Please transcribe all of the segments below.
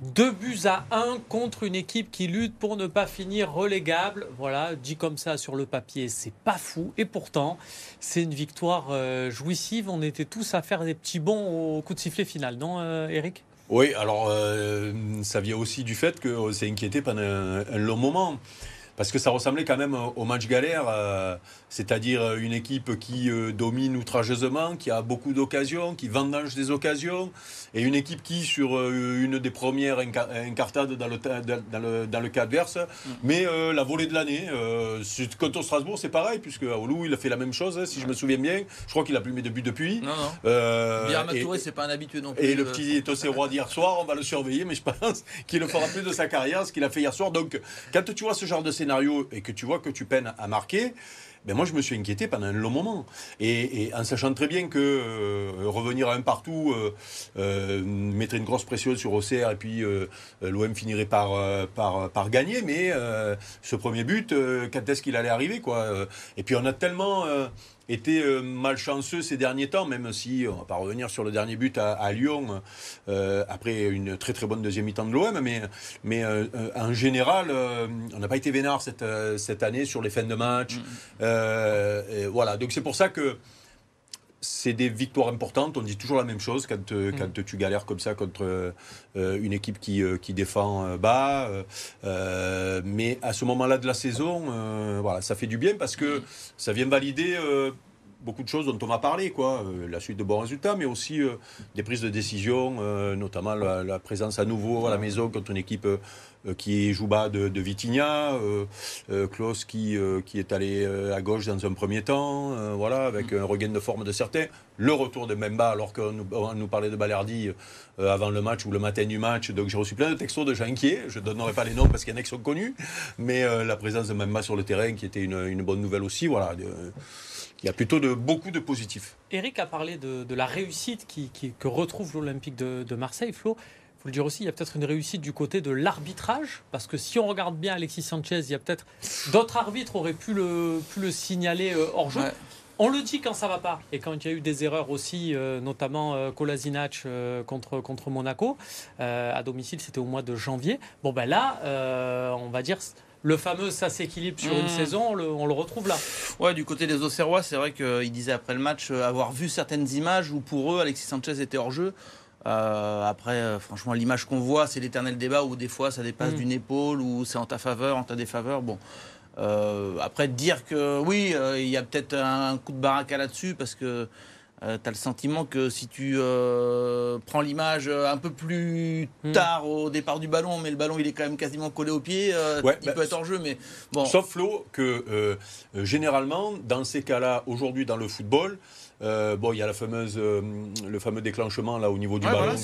Deux buts à un contre une équipe qui lutte pour ne pas finir relégable. Voilà, dit comme ça sur le papier, c'est pas fou. Et pourtant, c'est une victoire euh, jouissive. On était tous à faire des petits bons au coup de sifflet final, non, euh, Eric? Oui, alors euh, ça vient aussi du fait que s'est inquiété pendant un long moment parce que ça ressemblait quand même au match galère, euh, c'est-à-dire une équipe qui euh, domine outrageusement, qui a beaucoup d'occasions, qui vendange des occasions, et une équipe qui, sur euh, une des premières incartades dans le, dans le, dans le cas adverse, mm. mais la volée de l'année. contre Strasbourg, c'est pareil, puisque Aoulou, il a fait la même chose, hein, si je me souviens bien. Je crois qu'il a plus mis de but depuis. Non, non. C'est pas un habitué non plus. Et le petit Roi d'hier soir, on va le surveiller, mais je pense qu'il ne fera plus de sa carrière, ce qu'il a fait hier soir. Donc, quand tu vois ce genre de scénario, et que tu vois que tu peines à marquer, ben moi je me suis inquiété pendant un long moment. Et, en sachant très bien que euh, revenir à un partout euh, euh, mettrait une grosse pression sur Auxerre et puis l'OM finirait par, par, gagner. Mais ce premier but, quand est-ce qu'il allait arriver quoi Et puis on a tellement été euh, malchanceux ces derniers temps, même si on va pas revenir sur le dernier but à, Lyon euh, après une très très bonne deuxième mi-temps de l'OM, mais, mais euh, en général, on n'a pas été vénard cette, cette année sur les fins de match. Mm. voilà, donc c'est pour ça que c'est des victoires importantes. On dit toujours la même chose quand, mm. quand tu galères comme ça contre une équipe qui, qui défend bas. mais à ce moment-là de la saison, voilà, ça fait du bien parce que mm. ça vient valider beaucoup de choses dont on va parler, quoi. Euh, la suite de bons résultats, mais aussi euh, des prises de décision, euh, notamment la, présence à nouveau à la maison contre une équipe qui joue bas de, de Vitinha, Klaus qui, qui est allé à gauche dans un premier temps, voilà, avec un regain de forme de certains, le retour de Memba alors qu'on nous, parlait de Balerdi avant le match ou le matin du match, donc j'ai reçu plein de textos de gens inquiets, je ne donnerai pas les noms parce qu'il y en a qui sont connus, mais la présence de Memba sur le terrain qui était une, une bonne nouvelle aussi, voilà il y a plutôt de, beaucoup de positifs. Eric a parlé de, la réussite qui, que retrouve l'Olympique de, Marseille. Flo, il faut le dire aussi, il y a peut-être une réussite du côté de l'arbitrage, parce que si on regarde bien Alexis Sanchez, il y a peut-être d'autres arbitres auraient pu le, pu le signaler euh, hors jeu. On le dit quand ça va pas et quand il y a eu des erreurs aussi, euh, notamment euh, Kolasinac contre, contre Monaco à domicile, c'était au mois de janvier. Bon ben là, on va dire le fameux ça s'équilibre sur une mmh. saison, on le, retrouve là. Ouais, du côté des Auxerrois, c'est vrai qu'il disait après le match euh, avoir vu certaines images où pour eux, Alexis Sanchez était hors jeu. Euh, après, euh, franchement, l'image qu'on voit, c'est l'éternel débat où des fois ça dépasse mmh. d'une épaule, ou c'est en ta faveur, en ta défaveur. Bon. après, dire que oui, il y a peut-être un coup de baraka là-dessus, parce que euh, tu as le sentiment que si tu euh, prends l'image euh, un peu plus hmm. tard au départ du ballon, mais le ballon il est quand même quasiment collé au pied, il bah, peut être en jeu. Mais bon. Sauf Flo que généralement, dans ces cas-là, aujourd'hui dans le football, bon, il y a la fameuse, le fameux déclenchement là au niveau du ballon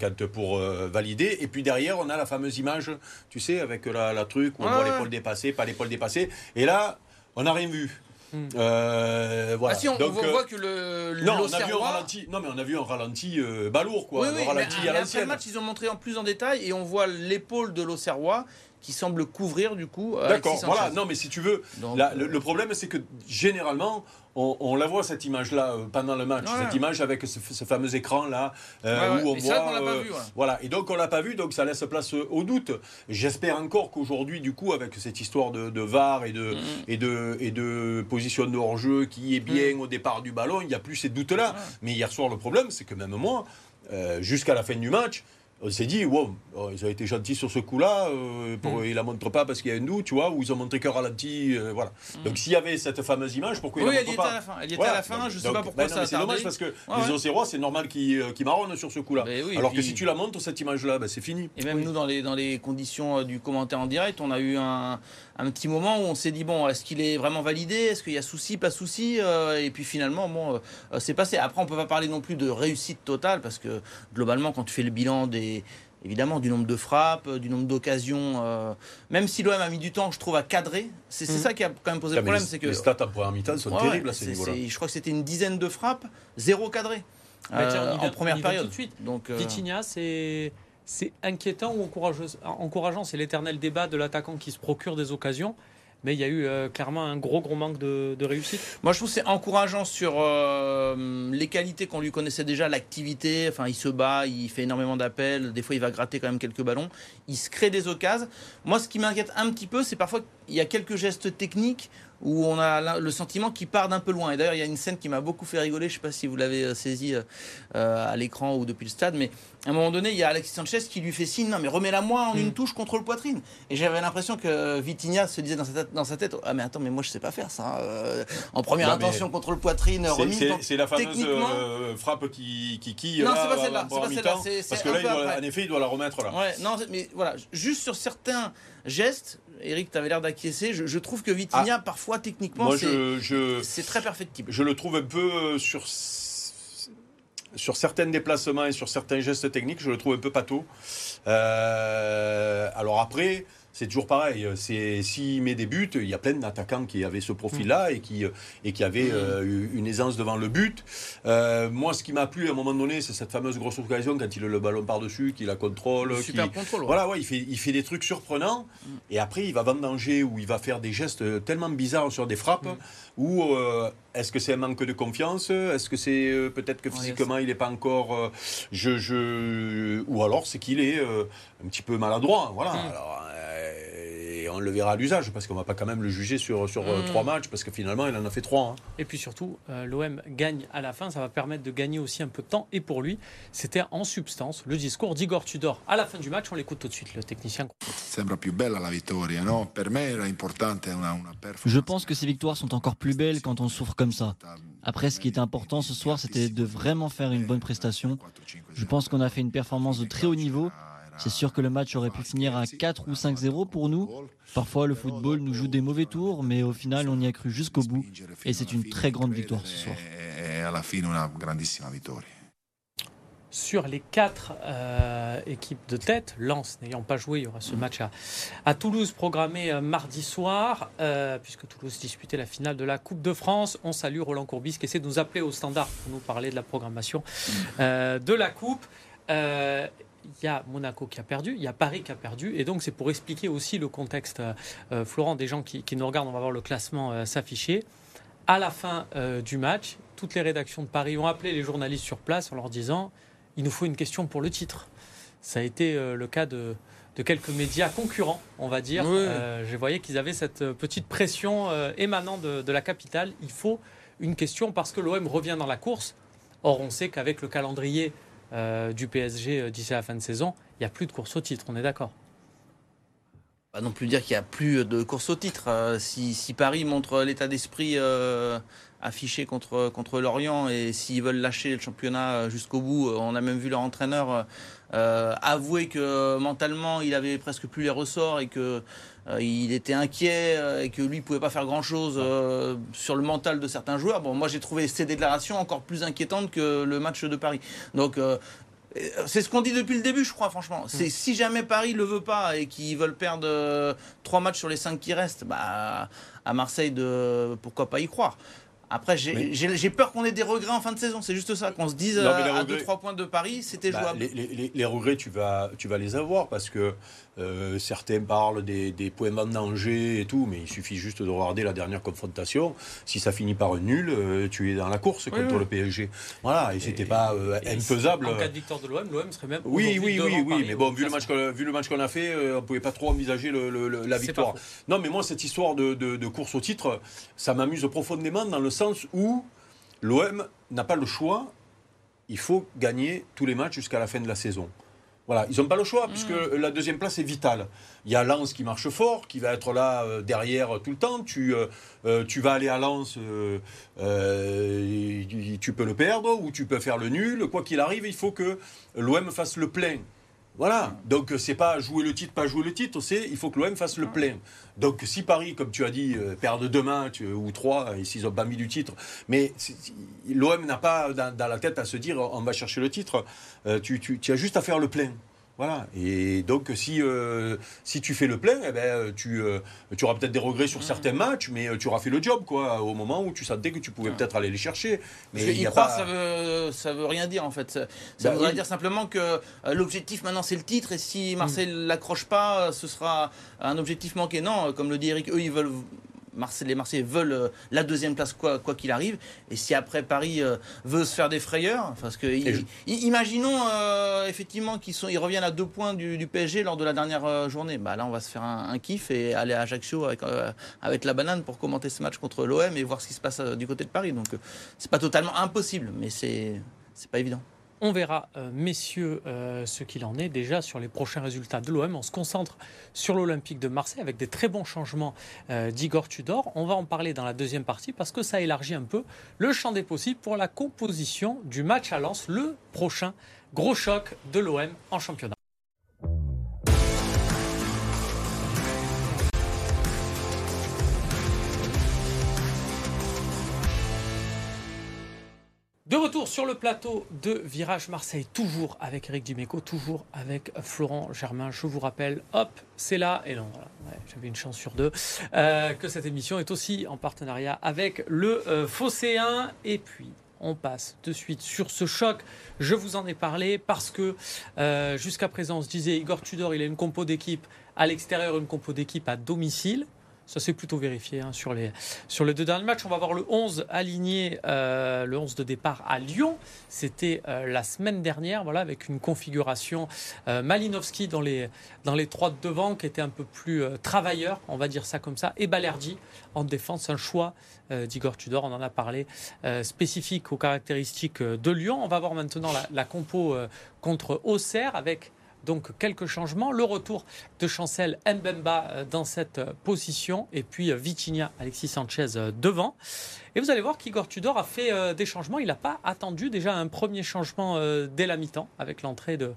quand, pour valider. Et puis derrière, on a la fameuse image, tu sais, avec la, la truc où on voit l'épaule dépassée, pas l'épaule dépassée. Et là, on n'a rien vu. Hmm. Euh, voilà. Ah si, on, Donc, on voit euh, que le, non, on a vu un ralenti. Non, mais on a vu un ralenti euh, balourd, quoi. Oui, oui, ralenti mais, à après le match, ils ont montré en plus en détail et on voit l'épaule de l'Auxerrois qui semble couvrir du coup. D'accord, voilà. Non, mais si tu veux, le, problème, c'est que généralement, on, la voit cette image-là euh, pendant le match, cette image avec ce, fameux écran-là euh, où on voit. Euh, voilà, et donc on l'a pas vu, donc ça laisse place au doute. J'espère encore qu'aujourd'hui, du coup, avec cette histoire de, VAR et de, mm. et de, et de position de hors-jeu qui est bien mm. au départ du ballon, il n'y a plus ces doutes-là. Mais hier soir, le problème, c'est que même moi, jusqu'à la fin du match, on s'est dit, wow, oh, ils ont été gentils sur ce coup-là, euh, mm. ils ne la montrent pas parce qu'il y a un doute, tu vois, ou ils ont montré qu'un ralenti, euh, voilà. Mm. Donc s'il y avait cette fameuse image, pourquoi oui, ils la montrent pas Oui, elle y était à la fin, elle y était à la fin, je ne sais pas pourquoi ben ça C'est dommage parce que les Océrois, c'est normal qu'ils euh, marronnent sur ce coup-là. Ben Alors que si tu la montres, cette image-là, ben c'est fini. Et même nous, dans les, dans les conditions du commentaire en direct, on a eu un, un petit moment où on s'est dit, bon, est-ce qu'il est vraiment validé? Est-ce qu'il y a souci, pas souci? Et puis finalement, bon, c'est passé. Après, on ne peut pas parler non plus de réussite totale parce que globalement, quand tu fais le bilan des évidemment du nombre de frappes, du nombre d'occasions. Euh, même si l'OM a mis du temps, je trouve, à cadrer. C'est mhm. ça qui a quand même posé le problème. c'est que les stats en première mi-temps sont terribles à ce niveau-là. Je crois que c'était une dizaine de frappes, zéro cadré bah, euh, en première période. Tout de suite. Donc, euh, c'est c'est inquiétant ou encourageant C'est l'éternel débat de l'attaquant qui se procure des occasions. Mais il y a eu euh, clairement un gros gros manque de, réussite. Moi je trouve c'est encourageant sur euh, les qualités qu'on lui connaissait déjà, l'activité, enfin il se bat, il fait énormément d'appels, des fois il va gratter quand même quelques ballons, il se crée des occasions. Moi ce qui m'inquiète un petit peu c'est parfois il y a quelques gestes techniques où on a le sentiment qu'il part d'un peu loin. Et d'ailleurs, il y a une scène qui m'a beaucoup fait rigoler, je ne sais pas si vous l'avez euh, saisi à l'écran ou depuis le stade, mais à un moment donné, il y a Alexis Sanchez qui lui fait signe, non mais remets-la moi en une mm. touche contre le poitrine. Et j'avais l'impression que Vitinha se disait dans sa tête, dans sa tête ah mais attends, mais moi je sais pas faire ça. Euh, en première intention contre le poitrine, remise. C'est la fameuse euh, frappe qui qui Non, c'est pas celle-là. Parce que là, en effet, il doit la remettre là. Ouais, non, mais voilà, juste sur certains gestes, Eric, tu avais l'air d'acquiescer. Je, trouve que Vitinha, ah. parfois, techniquement, c'est très perfectible. Je le trouve un peu euh, sur sur certains déplacements et sur certains gestes techniques, je le trouve un peu pâteau. Euh, alors après, c'est toujours pareil. C'est s'il met des buts, il y a plein d'attaquants qui avaient ce profil-là et qui et qui avaient euh, une aisance devant le but. Euh, moi, ce qui m'a plu à un moment donné, c'est cette fameuse grosse occasion quand il a le ballon par dessus, qu'il la contrôle. Super contrôle. Voilà, ouais, il fait il fait des trucs surprenants et après il va vendanger ou il va faire des gestes tellement bizarres sur des frappes mm. ou euh, est-ce que c'est un manque de confiance? Est-ce que c'est peut-être que physiquement il n'est pas encore je, je ou alors c'est qu'il est un petit peu maladroit. Voilà. Mm. Alors, on le verra à l'usage parce qu'on va pas quand même le juger sur, sur euh, trois mm. matchs parce que finalement il en a fait trois. Hein. Et puis surtout, euh, l'OM gagne à la fin, ça va permettre de gagner aussi un peu de temps. Et pour lui, c'était en substance le discours d'Igor Tudor à la fin du match. On l'écoute tout de suite, le technicien. Je pense que ces victoires sont encore plus belles quand on souffre comme ça. Après, ce qui était important ce soir, c'était de vraiment faire une bonne prestation. Je pense qu'on a fait une performance de très haut niveau c'est sûr que le match aurait pu finir à 4 ou 5-0 pour nous. Parfois, le football nous joue des mauvais tours, mais au final, on y a cru jusqu'au bout. Et c'est une très grande victoire ce soir. Sur les quatre euh, équipes de tête, Lens n'ayant pas joué, il y aura ce match à, Toulouse programmé euh, mardi soir, euh, puisque Toulouse disputait la finale de la Coupe de France. On salue Roland Courbis qui essaie de nous appeler au standard pour nous parler de la programmation de la Coupe il y a Monaco qui a perdu, il y a Paris qui a perdu, et donc c'est pour expliquer aussi le contexte, euh, euh, Florent, des gens qui, nous regardent, on va voir le classement euh, s'afficher. À la fin du match, toutes les rédactions de Paris ont appelé les journalistes sur place en leur disant il nous faut une question pour le titre. Ça a été le cas de, quelques médias concurrents, on va dire. je voyais qu'ils avaient cette petite pression émanant de, de la capitale. Il faut une question parce que l'OM revient dans la course. Or, on sait qu'avec le calendrier euh, du PSG euh, d'ici la fin de saison, il n'y a plus de course au titre, on est d'accord Pas non plus dire qu'il n'y a plus de course au titre. Euh, si, Paris montre l'état d'esprit affiché contre, contre Lorient et s'ils veulent lâcher le championnat jusqu'au bout, on a même vu leur entraîneur avouer que mentalement il avait presque plus les ressorts et que euh, il était inquiet euh, et que lui pouvait pas faire grand chose euh, sur le mental de certains joueurs. Bon, moi j'ai trouvé ces déclarations encore plus inquiétantes que le match de Paris. Donc c'est ce qu'on dit depuis le début, je crois, franchement. C'est mm. si jamais Paris le veut pas et qu'ils veulent perdre trois matchs sur les cinq qui restent, bah, à Marseille, de, pourquoi pas y croire. Après, j'ai peur qu'on ait des regrets en fin de saison. C'est juste ça, qu'on se dise à 2-3 points de Paris, c'était bah, jouable. les, regrets, tu vas, tu vas les avoir parce que euh, certains parlent des, des points de danger et tout, mais il suffit juste de regarder la dernière confrontation. Si ça finit par un nul, euh, tu es dans la course contre le PSG. Voilà, et, c'était pas euh, infaisable. En cas de victoire de l'OM, l'OM serait même. Oui, oui, oui, oui, mais bon, vu le, match vu le match qu'on a fait, on pouvait pas trop envisager le, la victoire. Non, mais moi, cette histoire de, de course au titre, ça m'amuse profondément dans le sens où l'OM n'a pas le choix. Il faut gagner tous les matchs jusqu'à la fin de la saison. Voilà, ils n'ont pas le choix, puisque mm. la deuxième place est vitale. Il y a Lens qui marche fort, qui va être là euh, derrière tout le temps. Tu, euh, euh, tu vas aller à Lens, tu peux le perdre ou tu peux faire le nul. Quoi qu'il arrive, il faut que l'OM fasse le plein. Voilà, donc c'est pas jouer le titre, pas jouer le titre, c'est il faut que l'OM fasse le plein. Donc si Paris, comme tu as dit, perd deux matchs ou trois, et s'ils ont pas mis du titre, mais l'OM n'a pas dans, la tête à se dire on va chercher le titre, tu, tu, tu as juste à faire le plein. Voilà. Et donc, si, euh, si tu fais le plein, eh ben, tu, euh, tu auras peut-être des regrets sur certains matchs, mais euh, tu auras fait le job, quoi, au moment où tu sentais que tu pouvais peut-être aller les chercher. Mais Mais y a croire, pas- ça veut, ça veut rien dire en fait. Ça, ça Bah voudrait oui. dire simplement que euh, l'objectif maintenant c'est le titre et si Marseille l'accroche pas, ce sera un objectif manqué. Non, comme le dit Eric, eux ils veulent. Marseille, les Marseillais veulent euh, la deuxième place quoi quoi qu'il arrive. Et si après Paris euh, veut se faire des frayeurs parce que imaginons euh, effectivement qu'ils sont ils reviennent à deux points du, du PSG lors de la dernière journée. Bah là on va se faire un, un kiff et aller à Ajaccio avec euh, avec la banane pour commenter ce match contre l'OM et voir ce qui se passe du côté de Paris. Donc c'est pas totalement impossible, mais c'est c'est pas évident. On verra, euh, messieurs, euh, ce qu'il en est déjà sur les prochains résultats de l'OM. On se concentre sur l'Olympique de Marseille avec des très bons changements euh, d'Igor Tudor. On va en parler dans la deuxième partie parce que ça élargit un peu le champ des possibles pour la composition du match à Lens, le prochain gros choc de l'OM en championnat. Retour sur le plateau de Virage Marseille, toujours avec Eric Dimeco, toujours avec Florent Germain. Je vous rappelle, hop, c'est là, et non, voilà, j'avais une chance sur deux, euh, que cette émission est aussi en partenariat avec le euh. Et puis, on passe de suite sur ce choc. Je vous en ai parlé parce que euh, jusqu'à présent, on se disait, Igor Tudor, il a une compo d'équipe à l'extérieur, une compo d'équipe à domicile. Ça s'est plutôt vérifié hein, sur, les, sur les deux derniers matchs. On va voir le 11 aligné, euh, le 11 de départ à Lyon. C'était euh, la semaine dernière, voilà, avec une configuration euh, Malinowski dans les, dans les trois de devant, qui était un peu plus travailleur, on va dire ça comme ça, et Balerdi en défense. Un choix d'Igor Tudor, on en a parlé, spécifique aux caractéristiques de Lyon. On va voir maintenant la, la compo contre Auxerre avec donc quelques changements. Le retour de Chancel Mbemba euh, dans cette euh, position et puis euh, Vitinha, Alexis Sanchez devant. Et vous allez voir qu'Igor Tudor a fait des changements. Il n'a pas attendu déjà un premier changement dès la mi-temps avec l'entrée de,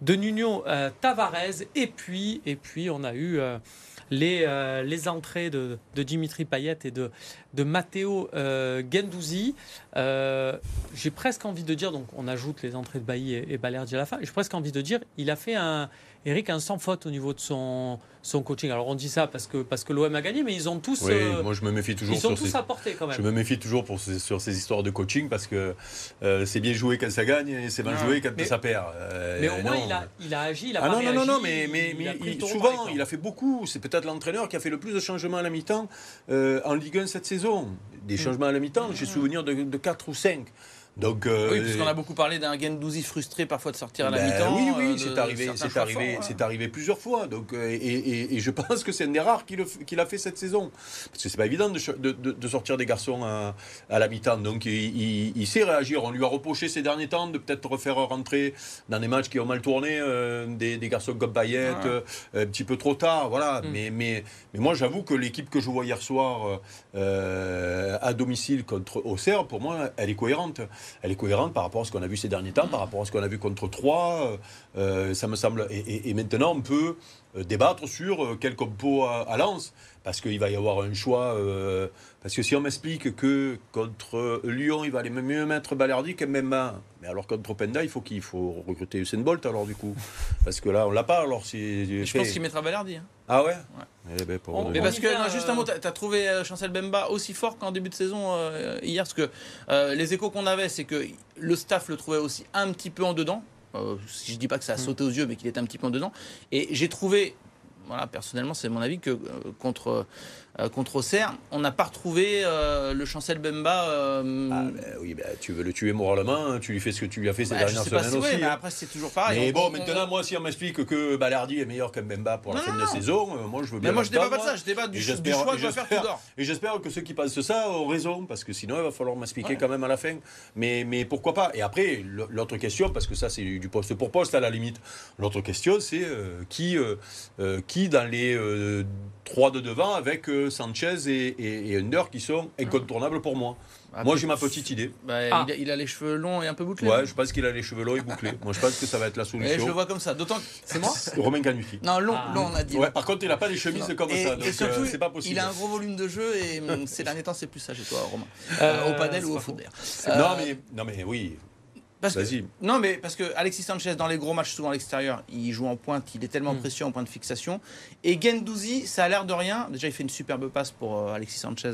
de Nuno Tavares. Et puis, on a eu les, euh, les entrées de, Dimitri Payet et de, de Matteo euh, Gendouzi. Euh, J'ai presque envie de dire, donc on ajoute les entrées de Bailly et, et Balerdi à la fin, j'ai presque envie de dire, il a fait un, Eric, un sans faute au niveau de son, son coaching. Alors on dit ça parce que, parce que l'OM a gagné, mais ils ont tous, Oui, euh, moi je me méfie toujours ils ont sur tous ces... apporté quand même. Je me méfie toujours pour sur ces histoires de coaching parce que euh, c'est bien joué quand ça gagne et c'est mal joué quand Mais- ça perd. Euh, Mais au moins, non. il a, il a agi, il a Ah non, non, non, non, mais, mais, il mais souvent, il a fait beaucoup. C'est peut-être l'entraîneur qui a fait le plus de changements à la mi-temps en Ligue 1 cette saison. Des Mm. changements à la mi-temps, j'ai souvenir de, de 4 ou 5. Donc, euh, Oui, puisqu'on a beaucoup parlé d'un Gendouzi frustré parfois de sortir à la ben mi-temps. Oui, oui, euh, c'est arrivé, c'est arrivé, c'est ouais. arrivé plusieurs fois. Donc, euh, et, et- et je pense que c'est un des rares qu'il le- qu'il a fait cette saison. Parce que c'est pas évident de, de- sortir des garçons à, à la mi-temps. Donc, il, il- il sait réagir. On lui a reproché ces derniers temps de peut-être refaire rentrer dans des matchs qui ont mal tourné euh, des, des garçons comme Payet, Ouais. un petit peu trop tard. Voilà. Mm. Mais, mais, mais moi, j'avoue que l'équipe que je vois hier soir à domicile contre Auxerre, pour moi, elle est cohérente. Elle est cohérente par rapport à ce qu'on a vu ces derniers temps, par rapport à ce qu'on a vu contre Troyes. Euh, ça me semble. Et, et- maintenant, on peut euh, débattre sur euh, quel compo à, à Lens, parce qu'il va y avoir un choix. euh, parce que si on m'explique que contre Lyon, il va aller mieux mettre Balerdi que Mbemba, mais alors contre Penda, il faut qu'il faut recruter Usain Bolt alors du coup, parce que là, on l'a pas. Alors si. Je pense qu'il mettra Balerdi. hein. Ah ouais? Eh ben, On- Mais parce que, non, juste un mot, euh, t'as as trouvé euh, Chancel Bemba aussi fort qu'en début de saison euh, hier, parce que euh, les échos qu'on avait, c'est que le staff le trouvait aussi un petit peu en dedans. Euh, si je dis pas que ça a Mm. sauté aux yeux, mais qu'il était un petit peu en dedans. Et j'ai trouvé, voilà, personnellement, c'est mon avis, que euh, contre, contre Auxerre, on n'a pas retrouvé euh, le Chancel Bemba. euh, Ah, ben oui, ben, tu veux le tuer moralement, hein, tu lui fais ce que tu lui as fait ces bah, je dernières pas semaines si, aussi. mais hein. après, c'est toujours pareil. Mais On- bon, on- maintenant, moi, si on m'explique que Balardi est meilleur que Mbemba pour la Non, fin de non. saison, euh, moi, je veux bien. Mais moi, je débat pas de ça, je débat du, choix que va faire Tudor. Et j'espère que ceux qui pensent ça ont raison, parce que sinon, il va falloir m'expliquer quand même à la fin. Mais, mais pourquoi pas? Et après, l'autre question, parce que ça, c'est du poste pour poste à la limite. L'autre question, c'est euh, qui, euh, euh, qui dans les euh, trois de devant avec euh, Sanchez et, et, et Under qui sont incontournables pour moi. Ah, moi, j'ai ma petite idée. Bah, Ah. il, a, il a les cheveux longs et un peu bouclés. Ouais, je pense qu'il a les cheveux longs et bouclés. moi, je pense que ça va être la Et je le solution. vois comme ça. D'autant que c'est moi Romain Canuti. Non, long, Ah. long, on a dit. Ouais, par contre, il n'a pas les chemises Non. comme et, ça, et donc surtout, euh, c'est pas possible. il a un gros volume de jeu et hum, ces derniers temps, c'est plus ça chez toi, Romain. Euh, au padel ou au foot d'ailleurs. Non, Euh, mais, non, mais oui. Parce que- non, mais parce que Alexis Sanchez, dans les gros matchs, souvent à l'extérieur, il joue en pointe, il est tellement Mm. précieux en point de fixation. Et Gendouzi, ça a l'air de rien. Déjà, il fait une superbe passe pour euh, Alexis Sanchez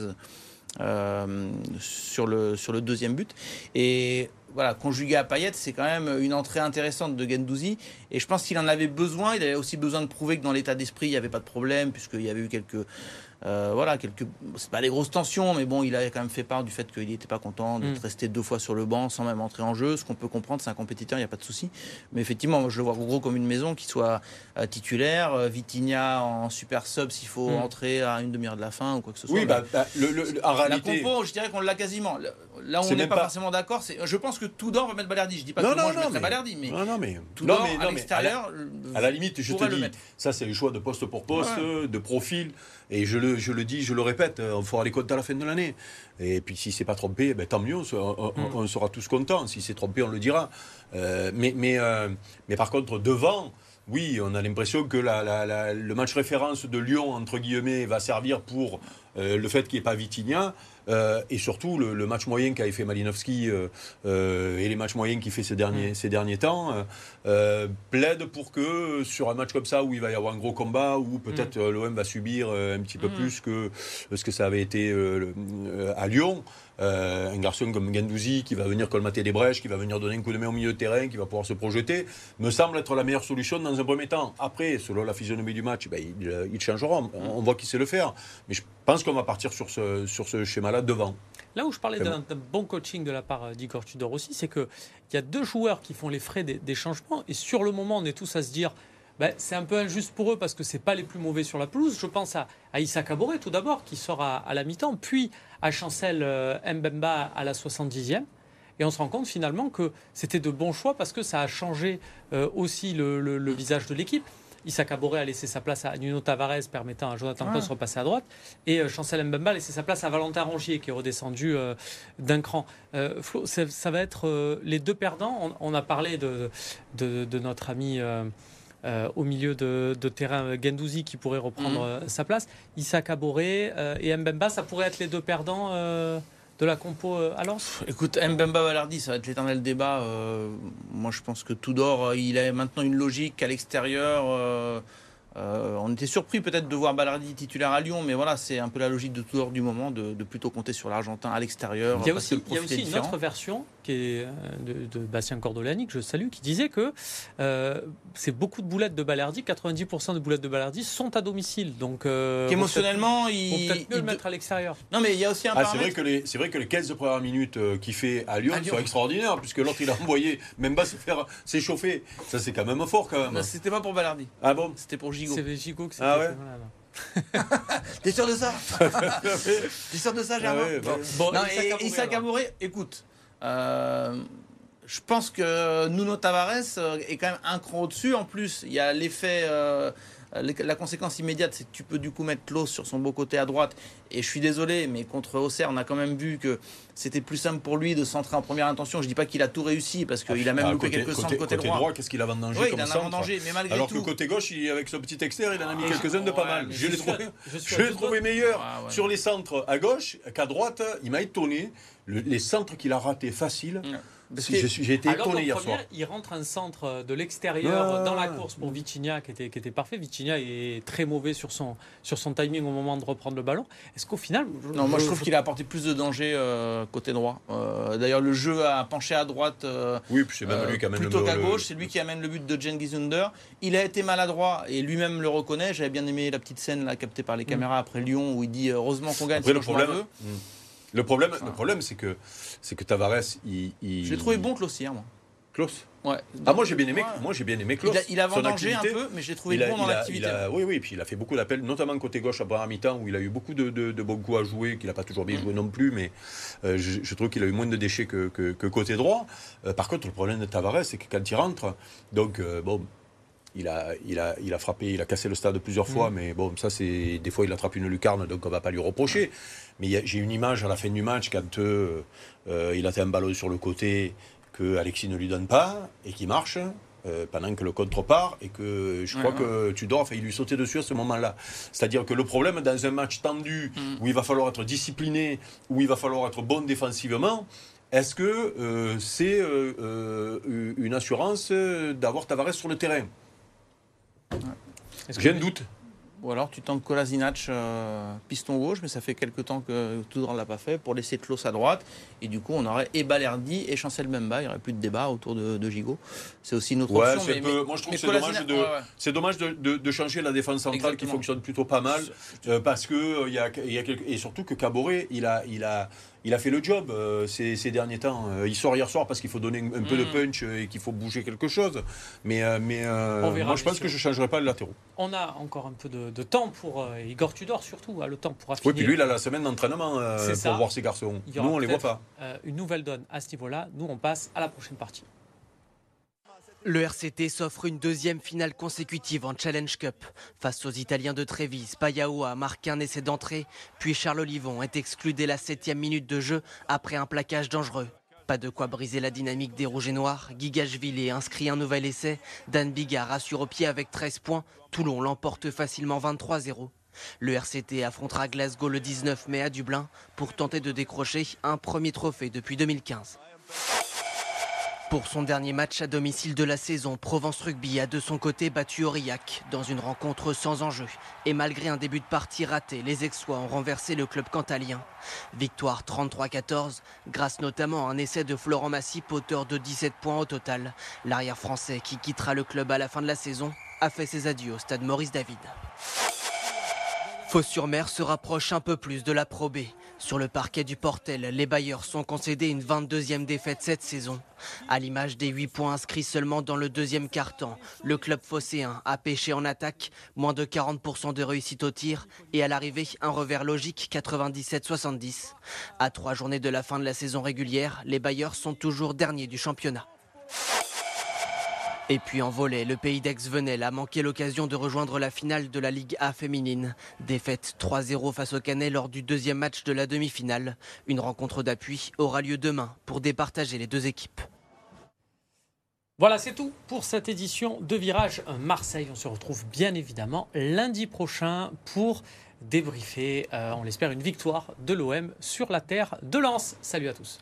euh, sur, le, sur le deuxième but. Et voilà, conjugué à Payet, c'est quand même une entrée intéressante de Gendouzi. Et je pense qu'il en avait besoin. Il avait aussi besoin de prouver que dans l'état d'esprit, il n'y avait pas de problème, puisqu'il y avait eu quelques. Euh, voilà, quelques. C'est pas des grosses tensions, mais bon, il a quand même fait part du fait qu'il n'était pas content d'être Mm. resté deux fois sur le banc sans même entrer en jeu. Ce qu'on peut comprendre, c'est un compétiteur, il n'y a pas de souci. Mais effectivement, moi, je le vois gros comme une maison, qu'il soit euh, titulaire, euh, Vitinha en super sub s'il faut Mm. entrer à une demi-heure de la fin ou quoi que ce soit. Oui, Mais- bah, bah, le- le- en la réalité. compo, je dirais qu'on l'a quasiment. Là on n'est pas, pas- forcément d'accord, c'est. Je pense que Tudor va mettre Balerdi. Je dis pas Non, que moi non, je non, mettrais mais- Balerdi, mais Non, non, mais. Tudor non, mais- à l'extérieur. À la limite, je te dis, ça c'est le choix de poste pour poste, Ouais. de profil, et je le, je le dis, je le répète, on fera les comptes à la fin de l'année. Et puis si c'est pas trompé, ben, tant mieux, on, sera- on- sera tous contents. Si c'est trompé, on le dira. Euh, mais, mais, euh, mais par contre, devant, oui, on a l'impression que la- la- la- le match référence de Lyon, entre guillemets, va servir pour euh, le fait qu'il n'y ait pas Vitinha. Euh, et surtout le, le match moyen qu'avait fait Malinowski euh, euh, et les matchs moyens qu'il fait ces derniers, ces derniers temps euh, plaident pour que sur un match comme ça où il va y avoir un gros combat, où peut-être euh, l'OM va subir euh, un petit peu Mm. plus que ce que ça avait été le- à Lyon, euh, un garçon comme Gendouzi qui va venir colmater des brèches, qui va venir donner un coup de main au milieu de terrain, qui va pouvoir se projeter, me semble être la meilleure solution dans un premier temps. Après, selon la physionomie du match, ben, il, il changera. On, on voit qu'il sait le faire. Mais je pense qu'on va partir sur ce, sur ce schéma-là devant. Là où je parlais d'un bon coaching de la part euh, d'Igor Tudor aussi, c'est qu'il y a deux joueurs qui font les frais des, des changements. Et sur le moment, on est tous à se dire ben, c'est un peu injuste pour eux parce que c'est pas les plus mauvais sur la pelouse. Je pense à, à Issa Kabore tout d'abord, qui sort à, à la mi-temps, puis à Chancel euh, Mbemba à la 70e. Et on se rend compte finalement que c'était de bons choix parce que ça a changé euh, aussi le, le- le visage de l'équipe. Issa Kabore a laissé sa place à Nuno Tavares, permettant à Jonathan. Klaus de repasser à droite. Et euh, Chancel Mbemba a laissé sa place à Valentin Rongier, qui est redescendu euh, d'un cran. Euh, Flo, ça, ça va être les deux perdants. On, on a parlé de, de, de notre ami euh, au milieu de, de terrain, Gendouzi, qui pourrait reprendre Mhm. euh, sa place. Issa Kabore euh, et Mbemba, ça pourrait être les deux perdants de la compo euh, à Lens? Écoute, Mbemba Balardi, ça va être l'éternel débat. Euh, moi, je pense que Tudor, euh, il a maintenant une logique à l'extérieur. Euh, on était surpris peut-être de voir Balardi titulaire à Lyon, mais voilà, c'est un peu la logique de Tudor du moment, de, de plutôt compter sur l'Argentin à l'extérieur. Il y a aussi, il y a une autre version qui est euh, de, de Bastien Cordolani, que je salue, qui disait que euh, c'est beaucoup de boulettes de Balerdi, 90% de boulettes de Balerdi sont à domicile. Donc, euh, Qu'émotionnellement, Faut il. peut-être mieux il le mettre à l'extérieur. Non, mais il y a aussi un Ah, c'est vrai que les c'est vrai que les 15 premières minutes qu'il fait à Lyon, À Lyon. sont extraordinaires puisque l'autre il a envoyé même pas se faire s'échauffer. Ça c'est quand même fort quand même. C'était pas pour Balardi, Ah bon? C'était pour Gigot. C'est Gigot que Ah c'était- ouais. T'es sûr de ça T'es sûr de ça, Germain Ah ouais, bah, Bon, Non, Issa et Issa. Kabore, écoute, euh, je pense que Nuno Tavares euh, est quand même un cran au-dessus. En plus, il y a l'effet, euh, la conséquence immédiate, c'est que tu peux du coup mettre Klaus sur son beau côté à droite. Et je suis désolé, mais contre Auxerre, on a quand même vu que c'était plus simple pour lui de centrer en première intention. Je dis pas qu'il a tout réussi parce qu'il a même Ah, loupé côté, quelques centres côté, côté, droit. qu'est-ce qu'il a vendangé Oui, comme il en a vendangé, mais malgré Alors tout. que côté gauche, il, avec son petit extérieur, il en a mis quelques-uns de pas mal. Je l'ai trouvé, je l'ai trouvé meilleur. Ah, ouais. Sur les centres à gauche qu'à droite, il m'a étonné. Le- les centres qu'il a ratés faciles. Parce Si, J'ai été Alors, étonné hier première, soir. il rentre un centre de l'extérieur Ouais. dans la course pour Vitinha qui était, qui était parfait. Vitinha est très mauvais sur son, sur son timing au moment de reprendre le ballon. Est-ce qu'au final. Non, moi je trouve qu'il a apporté plus de danger euh, côté droit. Euh, D'ailleurs, le jeu a penché à droite. euh, Oui, puis c'est même Euh, lui qui amène plutôt le qu'à le- gauche, c'est lui qui amène le but de Cengiz Under. Il a été maladroit et lui-même le reconnaît. J'avais bien aimé la petite scène là, captée par les caméras après Lyon où il dit euh, heureusement qu'on gagne. Après, le problème. Le problème, Enfin. le problème, c'est que, c'est que Tavares, il, il- Je l'ai trouvé bon Klaus hier, moi. Klaus. Ouais. Ah, moi j'ai bien aimé, Ouais. moi j'ai bien aimé Il Klaus. a, il a vendangé un peu, mais j'ai trouvé Il a- bon dans il a- l'activité. il a- oui, oui, puis il a fait beaucoup d'appels, notamment côté gauche à première mi-temps, où il a eu beaucoup de, de, de bons coups à jouer, qu'il n'a pas toujours bien Mm. joué non plus, mais euh, je, je trouve qu'il a eu moins de déchets que, que, que côté droit. Euh, par contre, le problème de Tavares, c'est que quand il rentre, donc euh, bon. Il a, il, a, il a frappé, il a cassé le stade plusieurs fois, Mm. mais bon, ça c'est. Des fois il attrape une lucarne, donc on va pas lui reprocher. Mais j'ai une image à la fin du match quand euh, euh, il a fait un ballon sur le côté que Alexis ne lui donne pas et qui marche euh, pendant que le contre part et que je crois Ouais, que Tudor a failli lui sauter dessus à ce moment-là. C'est-à-dire que le problème dans un match tendu Mm. où il va falloir être discipliné, où il va falloir être bon défensivement, est-ce que euh, c'est euh, une assurance d'avoir Tavares sur le terrain? J'ai un doute. Ou alors tu tentes Kolasinac euh, piston gauche, mais ça fait quelques temps que Tudor ne l'a pas fait, pour laisser Klos à droite. Et du coup, on aurait et Balerdi et Chancel Memba. Il n'y aurait plus de débat autour de, de Gigot. C'est aussi une autre Ouais, option. c'est mais- un peu- mais- moi je trouve que c'est dommage, de, ouais, ouais. c'est dommage de, de- de changer la défense centrale qui fonctionne plutôt pas mal euh, parce que euh, il y a, y et surtout que Caboret il a, il a, il a fait le job euh, ces, ces derniers temps. Euh, il sort hier soir parce qu'il faut donner un, un peu de Mhm. punch euh, et qu'il faut bouger quelque chose. Mais, euh, mais verra, moi je pense que je changerai pas le latéraux. On a encore un peu de, de temps pour Igor Tudor surtout, a le temps pour affiner. Oui, puis lui il a la semaine d'entraînement pour ça. voir ses garçons. Nous on les voit pas. une nouvelle donne à ce niveau-là. Nous, on passe à la prochaine partie. Le RCT s'offre une deuxième finale consécutive en Challenge Cup. Face aux Italiens de Trévise, Payao a marqué un essai d'entrée, puis Charles Olivon est exclu dès la septième minute de jeu après un plaquage dangereux. Pas de quoi briser la dynamique des Rouges et Noirs. Gigashvili inscrit un nouvel essai. Dan Bigard assure au pied avec 13 points. Toulon l'emporte facilement 23-0. Le RCT affrontera Glasgow le 19 mai à Dublin pour tenter de décrocher un premier trophée depuis 2015. Pour son dernier match à domicile de la saison, Provence Rugby a de son côté battu Aurillac dans une rencontre sans enjeu. Et malgré un début de partie raté, les Aixois ont renversé le club cantalien. Victoire 33-14, grâce notamment à un essai de Florent Massip, auteur de 17 points au total. L'arrière français qui quittera le club à la fin de la saison a fait ses adieux au stade Maurice David. Fos-sur-Mer se rapproche un peu plus de la Pro B. Sur le parquet du Portel, les bailleurs sont concédés une 22e défaite cette saison. À l'image des 8 points inscrits seulement dans le deuxième quart-temps, le club phocéen a pêché en attaque, moins de 40% de réussite au tir et à l'arrivée un revers logique 97-70. À trois journées de la fin de la saison régulière, les bailleurs sont toujours derniers du championnat. Et puis en volet, le pays d'Aix-Venelle a manqué l'occasion de rejoindre la finale de la Ligue A féminine. Défaite 3-0 face au Canet lors du deuxième match de la demi-finale. Une rencontre d'appui aura lieu demain pour départager les deux équipes. Voilà, c'est tout pour cette édition de Virage Marseille. On se retrouve bien évidemment lundi prochain pour débriefer, euh, on l'espère, une victoire de l'OM sur la terre de Lens. Salut à tous.